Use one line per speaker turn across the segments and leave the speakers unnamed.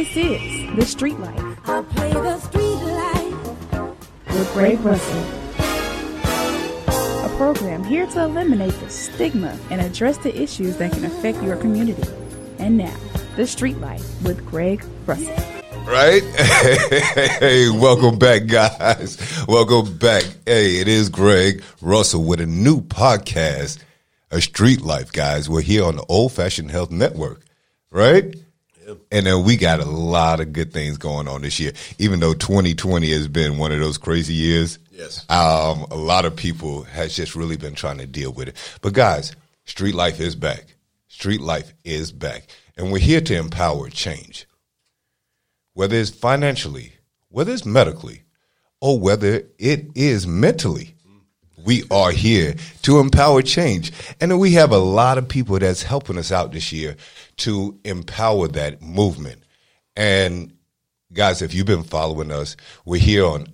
This is The Street Life
I'll play the street life.
with Greg Russell. A program here to eliminate the stigma and address the issues that can affect your community. And now, The Street Life with Greg Russell.
Right? Hey, welcome back, guys. Welcome back. Hey, it is Greg Russell with a new podcast, A Street Life, guys. We're here on the Old Fashioned Health Network, right? And then we got a lot of good things going on this year. Even though 2020 has been one of those crazy years,
Yes.
um, a lot of people has just really been trying to deal with it. But guys, Street Life is back. Street Life is back, and we're here to empower change whether it's financially, whether it's medically, or whether it is mentally. We are here to empower change. And we have a lot of people that's helping us out this year to empower that movement. And guys, if you've been following us, we're here on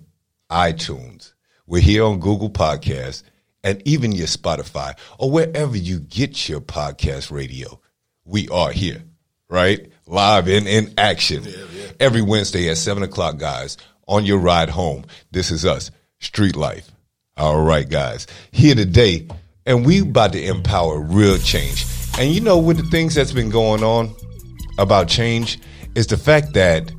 iTunes, we're here on Google Podcasts, and even your Spotify or wherever you get your podcast radio. We are here, right? Live in, in action. Every Wednesday at 7 o'clock, guys, on your ride home. This is us, Street Life. All right, guys. Here today, and we about to empower real change. And you know, with the things that's been going on about change, is the fact that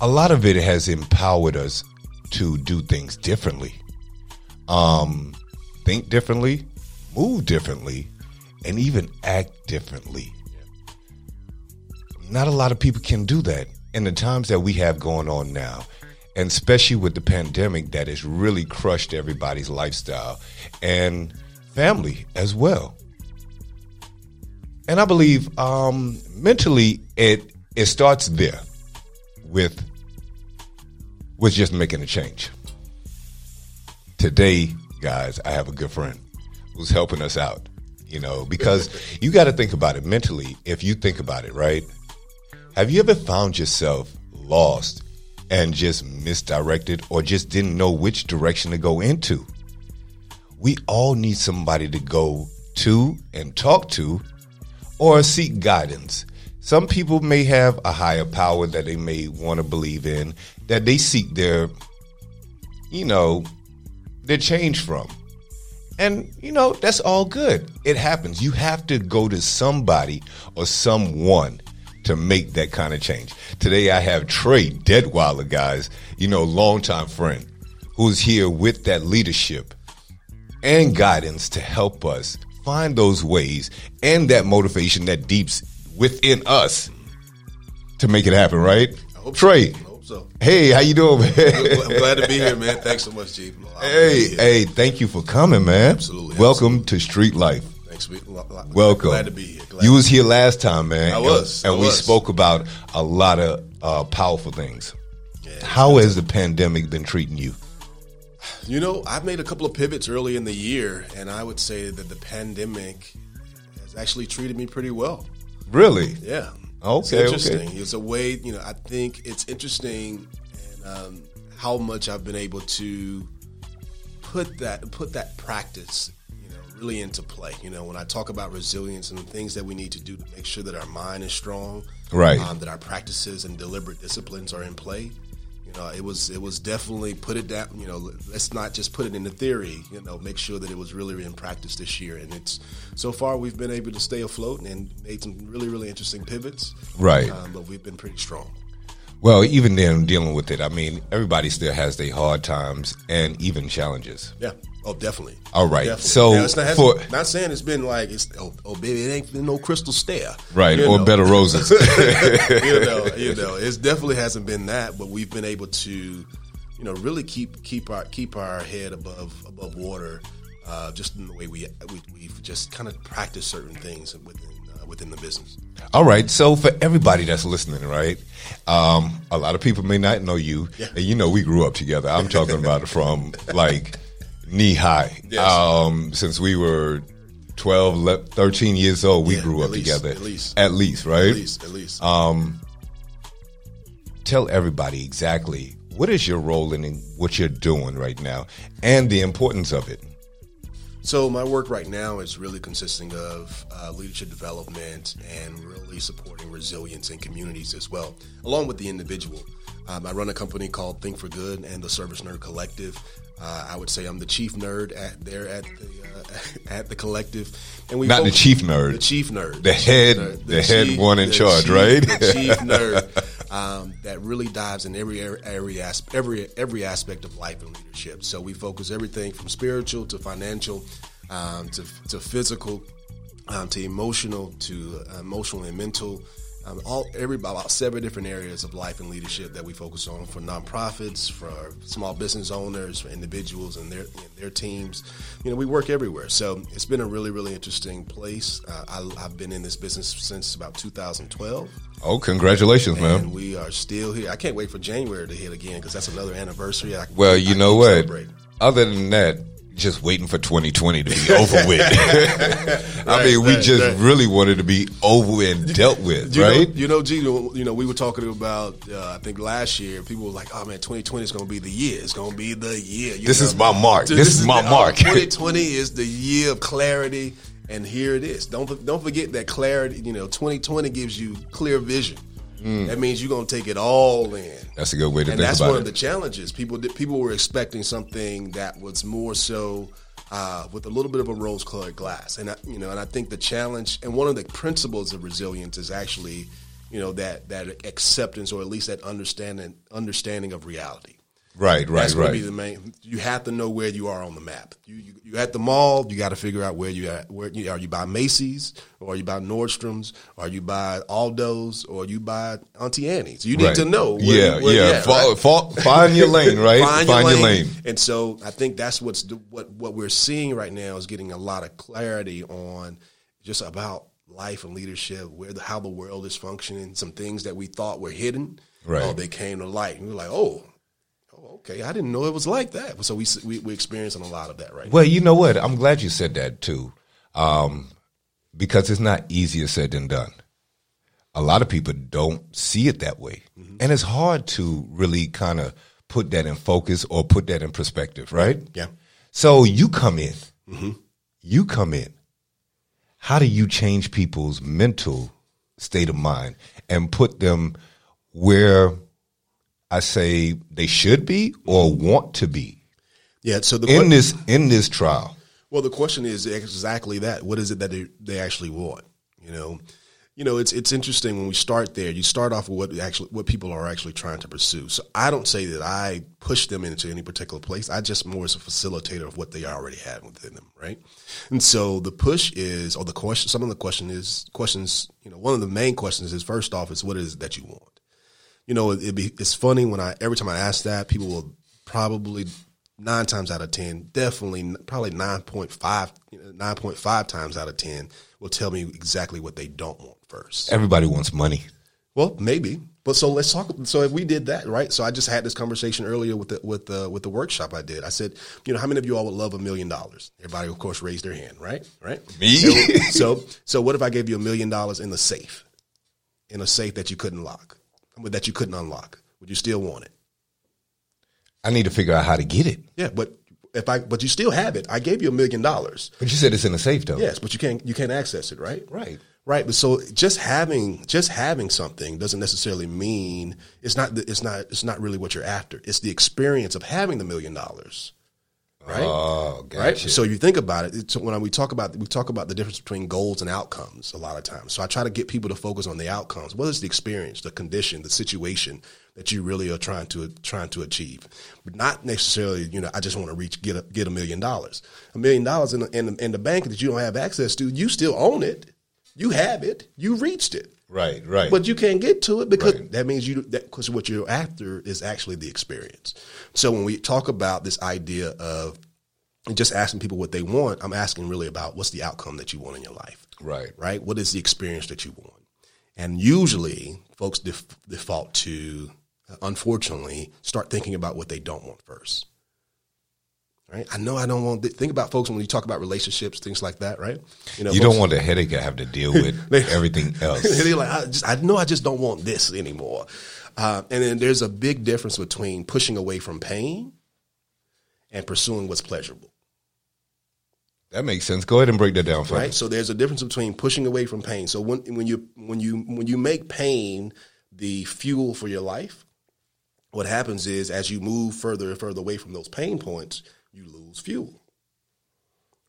a lot of it has empowered us to do things differently, um, think differently, move differently, and even act differently. Not a lot of people can do that in the times that we have going on now, and especially with the pandemic that has really crushed everybody's lifestyle and family as well. And I believe um, mentally it it starts there with with just making a change. Today, guys, I have a good friend who's helping us out. You know, because you got to think about it mentally. If you think about it, right? Have you ever found yourself lost and just misdirected or just didn't know which direction to go into? We all need somebody to go to and talk to or seek guidance. Some people may have a higher power that they may want to believe in, that they seek their, you know, their change from. And, you know, that's all good. It happens. You have to go to somebody or someone to make that kind of change. Today I have Trey Detweiler, guys, you know, longtime friend, who's here with that leadership and guidance to help us find those ways and that motivation that deeps within us to make it happen, right?
I hope
Trey.
So. I hope so.
Hey, how you doing, man?
I'm glad to be here, man. Thanks so much, Chief. I'm glad to
hey, hey, thank you for coming, man.
Absolutely,
Welcome to Street Life.
Thanks. We, lo- lo-
Welcome.
Glad to be here. Glad
You was here last time, man.
I was,
and,
I
we
was.
spoke about a lot of uh, powerful things.
Yeah,
How has the pandemic been treating you?
You know, I've made a couple of pivots early in the year, and I would say that the pandemic has actually treated me pretty well.
Really?
Yeah.
Okay,
It's
okay.
interesting. It's a way, you know, I think it's interesting and um, how much I've been able to put that put that practice, really into play. You know, when I talk about resilience and the things that we need to do to make sure that our mind is strong,
Right.
Um, that our practices and deliberate disciplines are in play. You know, it was it was definitely put it down. You know, let's not just put it in the theory. You know, make sure that it was really in practice this year. And it's so far we've been able to stay afloat and made some really really interesting pivots.
Right.
Um, but we've been pretty strong.
Well, even then, dealing with it, I mean, everybody still has their hard times and even challenges.
Yeah. Oh, definitely.
All right.
Definitely.
So,
Now, it's not,
for-
not saying it's been like it's oh, oh baby it ain't been no crystal stair
Right. Or
know.
better roses.
you know, you know, it definitely hasn't been that, but we've been able to, you know, really keep keep our keep our head above above water, uh, just in the way we, we we've just kind of practiced certain things within uh, within the business.
All right. So for everybody that's listening, right? Um, a lot of people may not know you.
Yeah.
And you know, we grew up together. I'm talking about it from like knee high.
Yes.
Um, since we were 12, 13 years old, we
Yeah,
grew up
least,
together.
at least.
At least, right?
At least, at least.
Tell everybody exactly what is your role in what you're doing right now and the importance of it.
So my work right now is really consisting of uh, leadership development and really supporting resilience in communities as well, along with the individual. Um, I run a company called Think for Good and the Service Nerd Collective. Uh, I would say I'm the chief nerd at there at the uh, at the collective, and we
Not the chief nerd.
the chief nerd,
The
chief
head-
nerd,
the head one in charge,
chief-
right?
The chief nerd um, that really dives in every every aspect every every aspect of life and leadership. So we focus everything from spiritual to financial um, to to physical um, to emotional to emotional and mental. Um, all every about seven different areas of life and leadership that we focus on for nonprofits, for small business owners, for individuals and their and their teams. You know, we work everywhere, so it's been a really really interesting place. Uh, I, I've been in this business since about 2012,
Oh, congratulations, man.
we are still here. I can't wait for January to hit again because that's another anniversary. I,
Well, you
keep
know what?
celebrating.
Other than that, just waiting for 2020 to be over with. I mean, we
right,
just
right.
really wanted to be over and dealt with,
You
right?
Know, you know, G, you know, we were talking about, uh, I think last year, people were like, oh man, 2020 is going to be the year. It's going to be the year. You
This
know?
is my mark. This is my
the-
mark.
2020 is the year of clarity. And here it is. Don't don't forget that clarity. You know, 2020 gives you clear vision. That means you're gonna take it all in.
That's a good way to
and
think
that's
about
one
it.
of the challenges. People did- people were expecting something that was more so uh, with a little bit of a rose-colored glass, and I, you know, and I think the challenge and one of the principles of resilience is actually, you know, that that acceptance or at least that understanding understanding of reality.
Right, right,
That's to be
right.
the main. You have to know where you are on the map. You you, you at the mall. You got to figure out where you at. Where you, are you by Macy's or are you by Nordstrom's? Or are you by Aldo's or are you by Auntie Anne's? You need
Right.
to know. Where
yeah,
you, where
yeah.
at, right?
find your lane, right?
Find, your, lane. And so I think that's what's the, what what we're seeing right now is getting a lot of clarity on just about life and leadership, where the, how the world is functioning. Some things that we thought were hidden,
Right.
Oh, they came to light, and we were like, oh. Okay, I didn't know it was like that. So we we we experiencing a lot of that right now.
Well, you know what? I'm glad you said that too, um, because it's not easier said than done. A lot of people don't see it that way,
Mm-hmm.
and it's hard to really kind of put that in focus or put that in perspective, right?
Yeah.
So you come in,
Mm-hmm.
you come in. How do you change people's mental state of mind and put them where I say they should be or want to be
Yeah. So the
in
que-
this in this trial?
Well, the question is exactly that. What is it that they, they actually want? You know, you know, it's it's interesting when we start there. You start off with what actually what people are actually trying to pursue. So I don't say that I push them into any particular place. I just more as a facilitator of what they already have within them, right? And so the push is, or the question, some of the question is questions. You know, one of the main questions is first off is what is it that you want? You know, it, be, it's funny when I every time I ask that, people will probably nine times out of ten, definitely probably nine point five, nine point five times out of ten will tell me exactly what they don't want first.
Everybody wants money.
Well, maybe, but so let's talk. So if we did that, right? So I just had this conversation earlier with the with the with the workshop I did. I said, you know, how many of you all would love a million dollars? Everybody, of course, raised their hand, right? Right.
Me?
So so what if I gave you a million dollars in the safe, in a safe that you couldn't lock, that you couldn't unlock? Would you still want it?
I need to figure out how to get it.
Yeah, but if I but you still have it. I gave you a million dollars.
But you said it's in a safe though.
Yes, but you can't you can't access it, right?
Right.
Right, but so just having just having something doesn't necessarily mean it's not the- it's not it's not really what you're after. It's the experience of having the million dollars, right?
Oh, gotcha.
right. So you think about it. It's, when we talk about we talk about the difference between goals and outcomes a lot of times. So I try to get people to focus on the outcomes. What is the experience, the condition, the situation that you really are trying to trying to achieve, but not necessarily. You know, I just want to reach get a get a million dollars. A million dollars in the, in the in the bank that you don't have access to, you still own it. You have it. You reached it.
Right, right.
But you can't get to it because
Right.
that means you because what you're after is actually the experience. So when we talk about this idea of just asking people what they want, I'm asking really about what's the outcome that you want in your life,
right.
right? What is the experience that you want? And usually, folks def- default to, uh, unfortunately, start thinking about what they don't want first. Right? I know I don't want. To think about folks when you talk about relationships, things like that, right? You know,
You
folks-
don't want the headache I have to deal with everything else.
They're like, I, just, I know I just don't want this anymore. Uh, and then there's a big difference between pushing away from pain and pursuing what's pleasurable.
That makes sense. Go ahead and break that down for
right?
me.
So there's a difference between pushing away from pain. So when when you when you when you make pain the fuel for your life, what happens is as you move further and further away from those pain points, you lose fuel.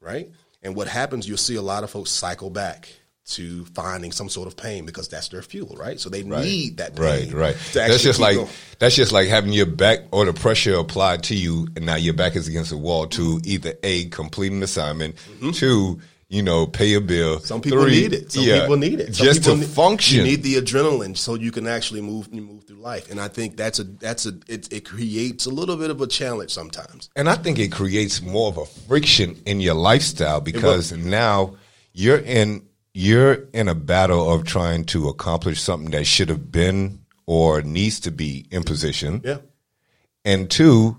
Right? And what happens, you'll see a lot of folks cycle back to finding some sort of pain because that's their fuel, right? So they need that pain.
Right, right. That's just like
going.
that's just like having your back or the pressure applied to you, and now your back is against the wall to mm-hmm. either a complete an assignment, mm-hmm. two, you know, pay a bill.
Some people
three,
need it. Some
yeah,
people need it. Some
just to
need-
function.
You need the adrenaline so you can actually move move through life. And I think that's a that's a it, it creates a little bit of a challenge sometimes.
And I think it creates more of a friction in your lifestyle because now you're in you're in a battle of trying to accomplish something that should have been or needs to be in position.
Yeah.
And two,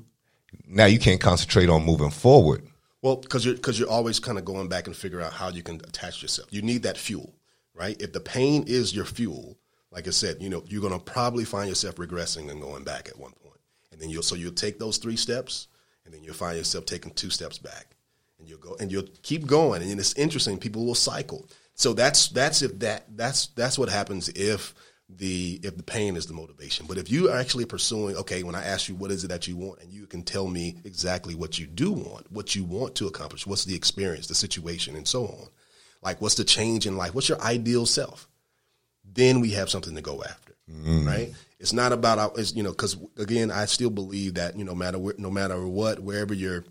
now you can't concentrate on moving forward.
Well, because you're because you're always kind of going back and figure out how you can attach yourself. You need that fuel, right? If the pain is your fuel, like I said, you know you're going to probably find yourself regressing and going back at one point, and then you'll so you'll take those three steps, and then you'll find yourself taking two steps back, and you'll go and you'll keep going, and it's interesting. People will cycle. So that's that's if that that's that's what happens if the if the pain is the motivation. But if you are actually pursuing, okay, when I ask you what is it that you want, and you can tell me exactly what you do want, what you want to accomplish, what's the experience, the situation, and so on. Like what's the change in life? What's your ideal self? Then we have something to go after, mm. right? It's not about it's, you know because again, I still believe that you know, no matter where, no matter what, wherever your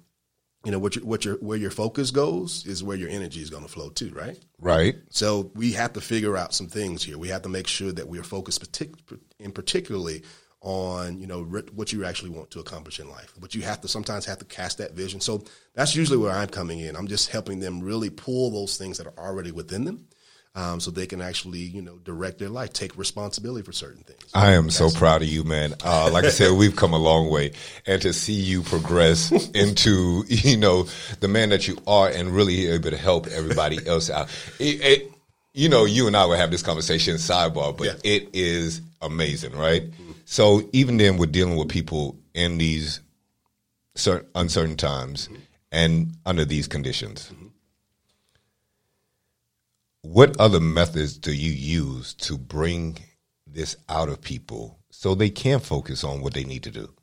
you know what your what your where your focus goes is where your energy is going to flow to, right?
Right.
So we have to figure out some things here. We have to make sure that we are focused partic- in particularly on you know re- what you actually want to accomplish in life. But you have to sometimes have to cast that vision. So that's usually where I'm coming in. I'm just helping them really pull those things that are already within them, um, so they can actually you know direct their life, take responsibility for certain things.
I am so proud of you, man. Uh, like I said, we've come a long way, and to see you progress into you know the man that you are, and really able to help everybody else out. It, it, you know, you and I will have this conversation sidebar, but
Yeah.
it is amazing, right? So even then, we're dealing with people in these certain uncertain times and under these conditions. What other methods do you use to bring this out of people so they can focus on what they need to do?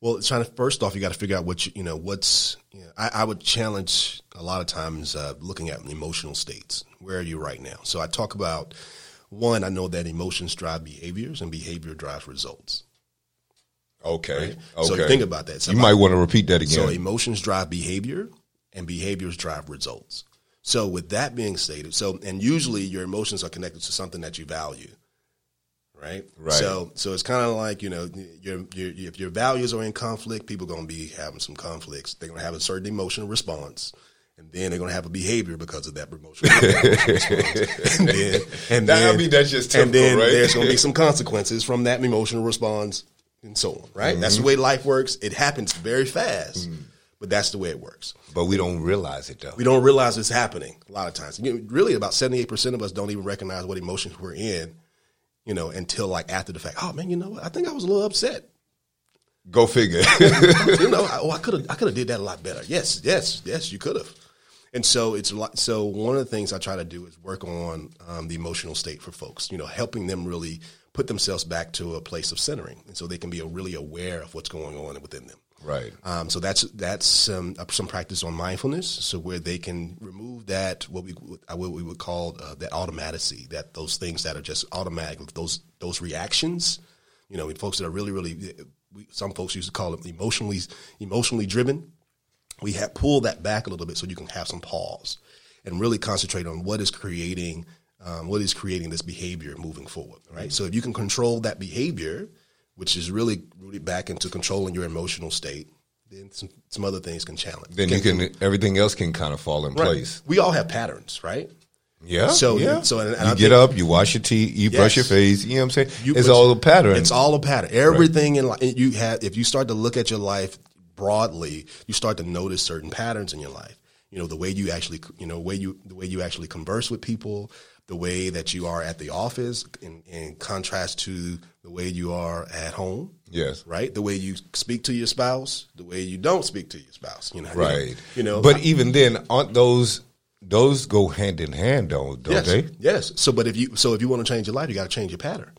Well, it's trying to first off, you got to figure out what you, you know. What's you know, I, I would challenge a lot of times uh, looking at emotional states. Where are you right now? So I talk about one. I know that emotions drive behaviors, and behavior drives results.
Okay.
So
Okay.
think about that. It's
you
about-
might want to repeat that again.
So emotions drive behavior, and behaviors drive results. So with that being stated, so and usually your emotions are connected to something that you value, right?
Right.
So so it's kind of like you know your, your if your values are in conflict, people are going to be having some conflicts. They're going to have a certain emotional response. And then they're going to have a behavior because of that emotional response. And then, and
That- I
then,
mean, that's just
and then
right?
there's going to be some consequences from that emotional response and so on, right? That's
Mm-hmm.
the way life works. It happens very fast, but that's the way it works.
but we don't realize it though.
We don't realize it's happening a lot of times. You know, really, about 78% of us don't even recognize what emotions we're in, you know, until like after the fact. Oh, man, you know what? I think I was a little upset.
Go figure.
you know, I, oh, I could have, I could have did that a lot better. Yes, yes, yes, you could have. And so it's a lot. So one of the things I try to do is work on um, the emotional state for folks. You know, helping them really put themselves back to a place of centering, and so they can be really aware of what's going on within them.
Right.
Um, so that's that's um, some practice on mindfulness. So where they can remove that what we would- uh, what we would call uh, that automaticity, that those things that are just automatic, those those reactions. You know, folks that are really really, we, some folks used to call it emotionally emotionally driven. We have pull that back a little bit so you can have some pause and really concentrate on what is creating um, what is creating this behavior moving forward. Right. So if you can control that behavior, which is really rooted back into controlling your emotional state, then some, some other things can challenge.
Then you can everything else can kind of fall in
Right.
place.
We all have patterns, right?
Yeah.
So-
yeah.
so- and- and
you
I
get
think-
up, you wash your teeth, you brush your face. You know what I'm saying?
You
it's all a pattern.
It's all a pattern. Everything in life, you have. If you start to look at your life broadly, you start to notice certain patterns in your life. You know the way you actually, you know, way you the way you actually converse with people, the way that you are at the office, in, in contrast to the way you are at home,
Yes.
right? The way you speak to your spouse, the way you don't speak to your spouse, you know,
Right.
You know,
but even then, aren't those those go hand in hand, don't don't
yes,
they?
yes. So, but if you so if you want to change your life, you got to change your pattern.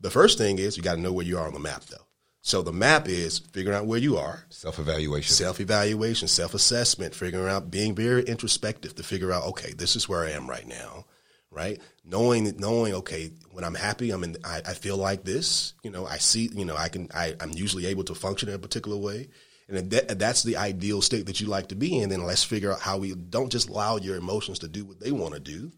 The first thing is you got to know where you are on the map, though. So the map is figuring out where you are,
Self evaluation.
self evaluation, self assessment, figuring out, being very introspective to figure out, okay, this is where I am right now, right? Knowing, knowing, okay, when I'm happy, I'm in, I, I feel like this, you know, I see, you know, I can, I, I'm usually able to function in a particular way. And that, that's the ideal state that you like to be in, then let's figure out how we don't just allow your emotions to do what they want to do,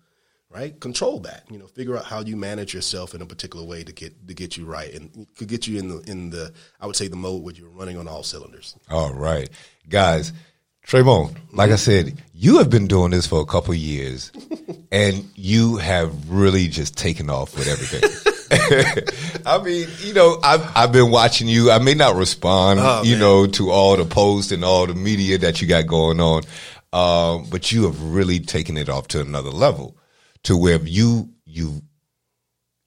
right? Control that. You know, figure out how you manage yourself in a particular way to get to get you right and could get you in the in the I would say the mode where you're running on all cylinders.
All right, guys. Trayvon, like I said, you have been doing this for a couple years, and you have really just taken off with everything. I mean, you know, I've I've been watching you. I may not respond,
Oh,
you
man.
know, to all the posts and all the media that you got going on, um, but you have really taken it off to another level, to where you you've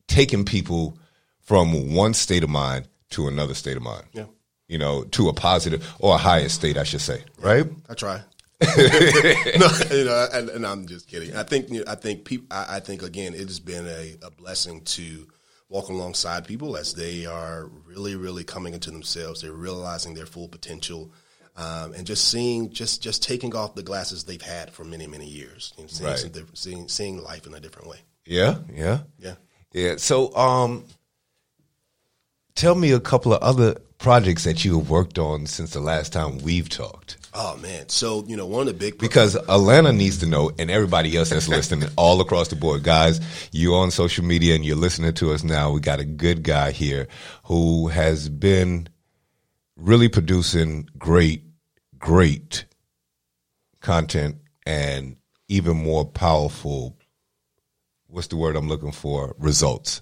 taken people from one state of mind to another state of mind
Yeah.
You know, to a positive or a higher state, I should say, right?
I try. no, you know, and, and I'm just kidding. I think you know, I think people. I, I think again, it has been a, a blessing to walk alongside people as they are really, really coming into themselves. They're realizing their full potential, um, and just seeing, just just taking off the glasses they've had for many, many years, and seeing,
Right.
seeing seeing life in a different way.
Yeah, yeah,
Yeah.
yeah. So, um, tell me a couple of other projects that you have worked on since the last time we've talked.
Oh man! So you know, one of the big
Because Atlanta needs to know, and everybody else that's listening, all across the board, guys, you're on social media and you're listening to us now. We got a good guy here who has been really producing great, great content and even more powerful. What's the word I'm looking for? Results.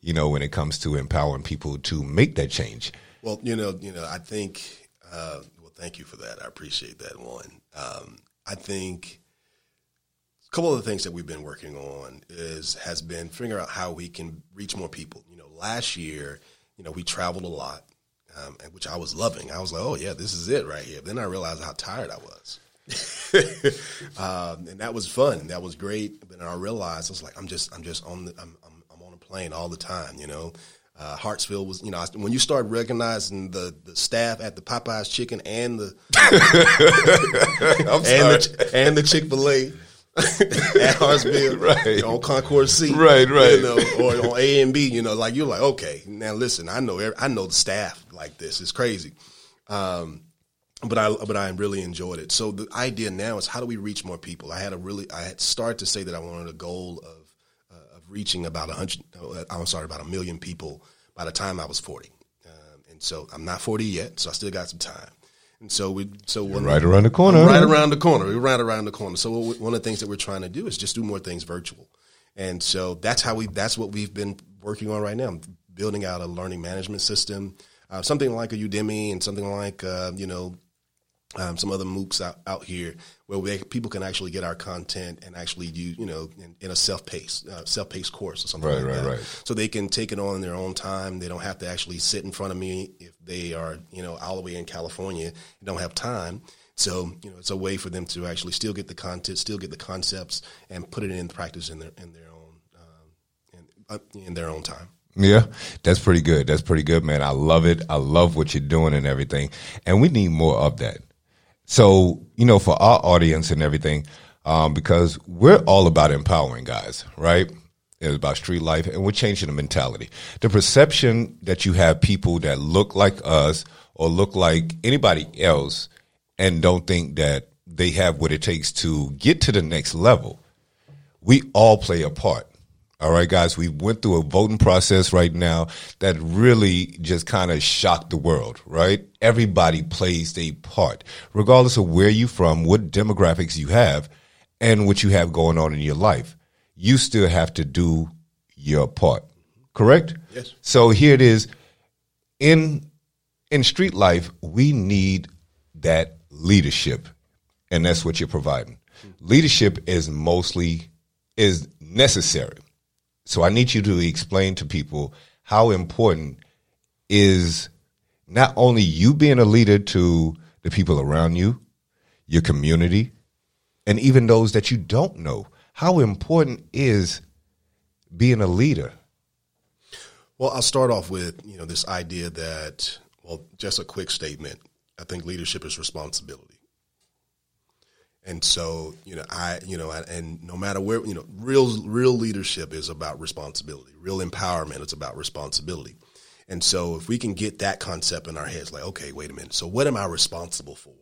You know, when it comes to empowering people to make that change.
Well, you know, you know, I think. Uh, well, thank you for that. I appreciate that. One, um, I think a couple of the things that we've been working on is has been figuring out how we can reach more people. You know, last year, you know, we traveled a lot, um, which I was loving. I was like, oh yeah, this is it right here. Then I realized how tired I was. um, and that was fun. That was great. But then I realized I was like, I'm just, I'm just on the, I'm, I'm, I'm on a plane all the time. You know, uh, Hartsfield was, you know, when you start recognizing the the staff at the Popeyes Chicken and the
I'm
and the, and the Chick Fil A at Hartsfield,
Right.
on Concourse C,
Right, right.
you know, or on A and B, you know, like you're like, okay, now listen, I know, every- I know the staff like this. It's crazy. Um, but I but I really enjoyed it. So the idea now is how do we reach more people? I had a really I had started to say that I wanted a goal of reaching about a hundred. uh, I'm sorry, about a million people by the time I was forty. Um, and so I'm not forty yet, so I still got some time. And so we so
right around the corner.
right around the corner. We're right around the corner. So one of the things that we're trying to do is just do more things virtual, and so that's how we. That's what we've been working on right now. Building out a learning management system, uh, something like a Udemy, and something like uh, you know um, some other MOOCs out, out here where they, people can actually get our content and actually use, you know, in, in a self-paced, uh, self-paced course or something
Right,
like
right,
that.
right.
So they can take it on in their own time. They don't have to actually sit in front of me if they are, you know, all the way in California and don't have time. So, you know, it's a way for them to actually still get the content, still get the concepts, and put it in practice in their in their own um, in, uh, in their own time.
Yeah, that's pretty good. That's pretty good, man. I love it. I love what you're doing and everything. And we need more of that. So, you know, for our audience and everything, um, because we're all about empowering guys, right? It's about street life and we're changing the mentality. The perception that you have people that look like us or look like anybody else and don't think that they have what it takes to get to the next level we all play a part. All right, guys, we went through a voting process right now that really just kind of shocked the world, right? Everybody plays a part, regardless of where you're from, what demographics you have, and what you have going on in your life. You still have to do your part, correct?
Yes.
So here it is. In in street life, we need that leadership, and that's what you're providing. Leadership is mostly is necessary. So I need you to explain to people how important is not only you being a leader to the people around you, your community, and even those that you don't know. How important is being a leader?
Well, I'll start off with you know this idea that well, just a quick statement. I think leadership is responsibility. And so, you know, I, you know, and no matter where, you know, real, real leadership is about responsibility. Real empowerment is about responsibility. And so, if we can get that concept in our heads, like, okay, wait a minute. So, what am I responsible for?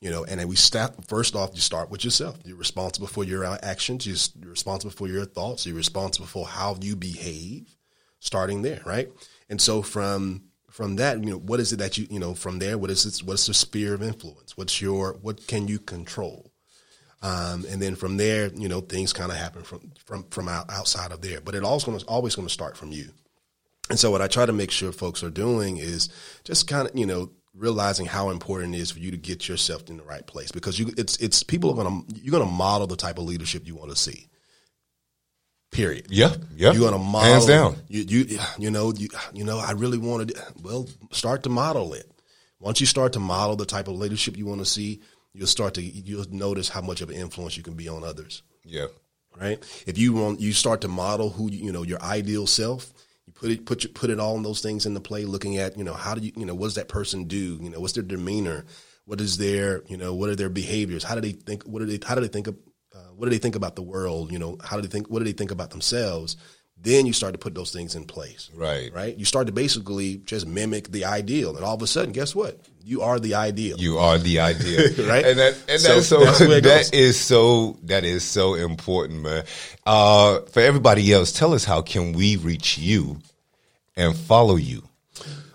You know, and then we start first off. You start with yourself. You're responsible for your actions. You're responsible for your thoughts. You're responsible for how you behave. Starting there, right? And so, from from that, you know, what is it that you, you know, from there, what is it, what's the sphere of influence? What's your, what can you control? Um, and then from there, you know, things kind of happen from, from, from out, outside of there, but it going to, always going to start from you. And so what I try to make sure folks are doing is just kind of, you know, realizing how important it is for you to get yourself in the right place because you, it's, it's people are going to, you're going to model the type of leadership you want to see. Period.
Yeah, yeah.
You're gonna model.
Hands down.
You, you, you know, you, you know. I really wanted. Well, start to model it. Once you start to model the type of leadership you want to see, you'll start to you'll notice how much of an influence you can be on others.
Yeah.
Right. If you want, you start to model who you know your ideal self. You put it put your, put it all in those things into play. Looking at you know how do you you know what does that person do? You know what's their demeanor? What is their you know what are their behaviors? How do they think? What are they? How do they think of what do they think about the world? You know, how do they think? What do they think about themselves? Then you start to put those things in place.
Right.
Right. You start to basically just mimic the ideal, and all of a sudden, guess what? You are the ideal.
You are the ideal,
right?
And that and so, that's so that's that is so that is so important, man. Uh, for everybody else, tell us how can we reach you and follow you.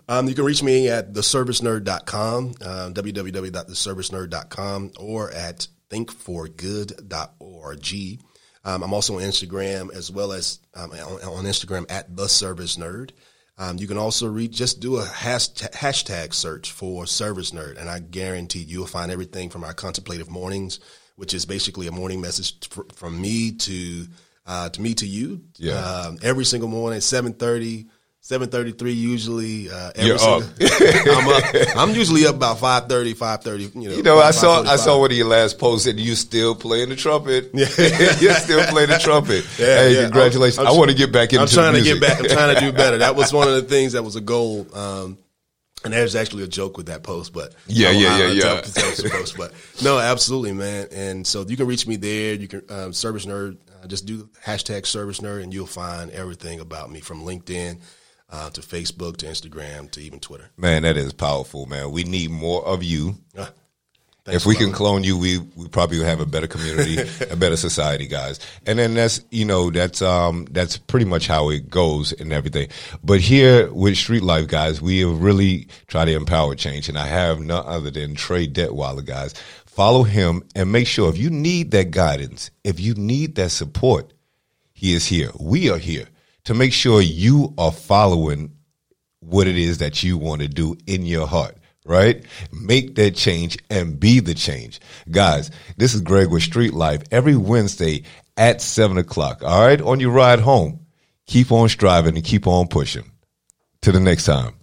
Um, you can reach me at theservicenerd.com, uh, www.theservicenerd.com, or at thinkforgood.org. Um, I'm also on Instagram as well as um, on, on, Instagram at the Service Nerd. Um, you can also read, just do a hashtag, hashtag search for Service Nerd, and I guarantee you'll find everything from our contemplative mornings, which is basically a morning message from me to uh, to me to you.
Yeah.
Um, every single morning, seven thirty Seven thirty three usually. Uh,
every You're single.
I'm up. I'm usually up about 5.30, 5.30, You know,
you know I saw I saw one of your last posts and you still playing the trumpet. Yeah. You're still playing the trumpet. Yeah, hey, yeah. congratulations! I'm, I'm, i want to get back into.
I'm trying
to
get back. I'm trying to do better. That was one of the things that was a goal. Um, and there's actually a joke with that post, but
yeah, yeah, yeah, yeah.
post, but no, absolutely, man. And so you can reach me there. You can um, service nerd. Uh, just do hashtag service nerd, and you'll find everything about me from LinkedIn uh, to Facebook, to Instagram, to even Twitter.
Man, that is powerful, man. We need more of you. Uh, if we can clone you, we we probably have a better community, a better society, guys. And then that's you know that's um that's pretty much how it goes and everything. But here with Street Life, guys, we have really tried to empower change, and I have none other than Trey Detweiler, guys. Follow him and make sure if you need that guidance, if you need that support, he is here. We are here to make sure you are following what it is that you want to do in your heart, right? Make that change and be the change. Guys, this is Greg with Street Life every Wednesday at seven o'clock. All right. On your ride home, keep on striving and keep on pushing. To the next time.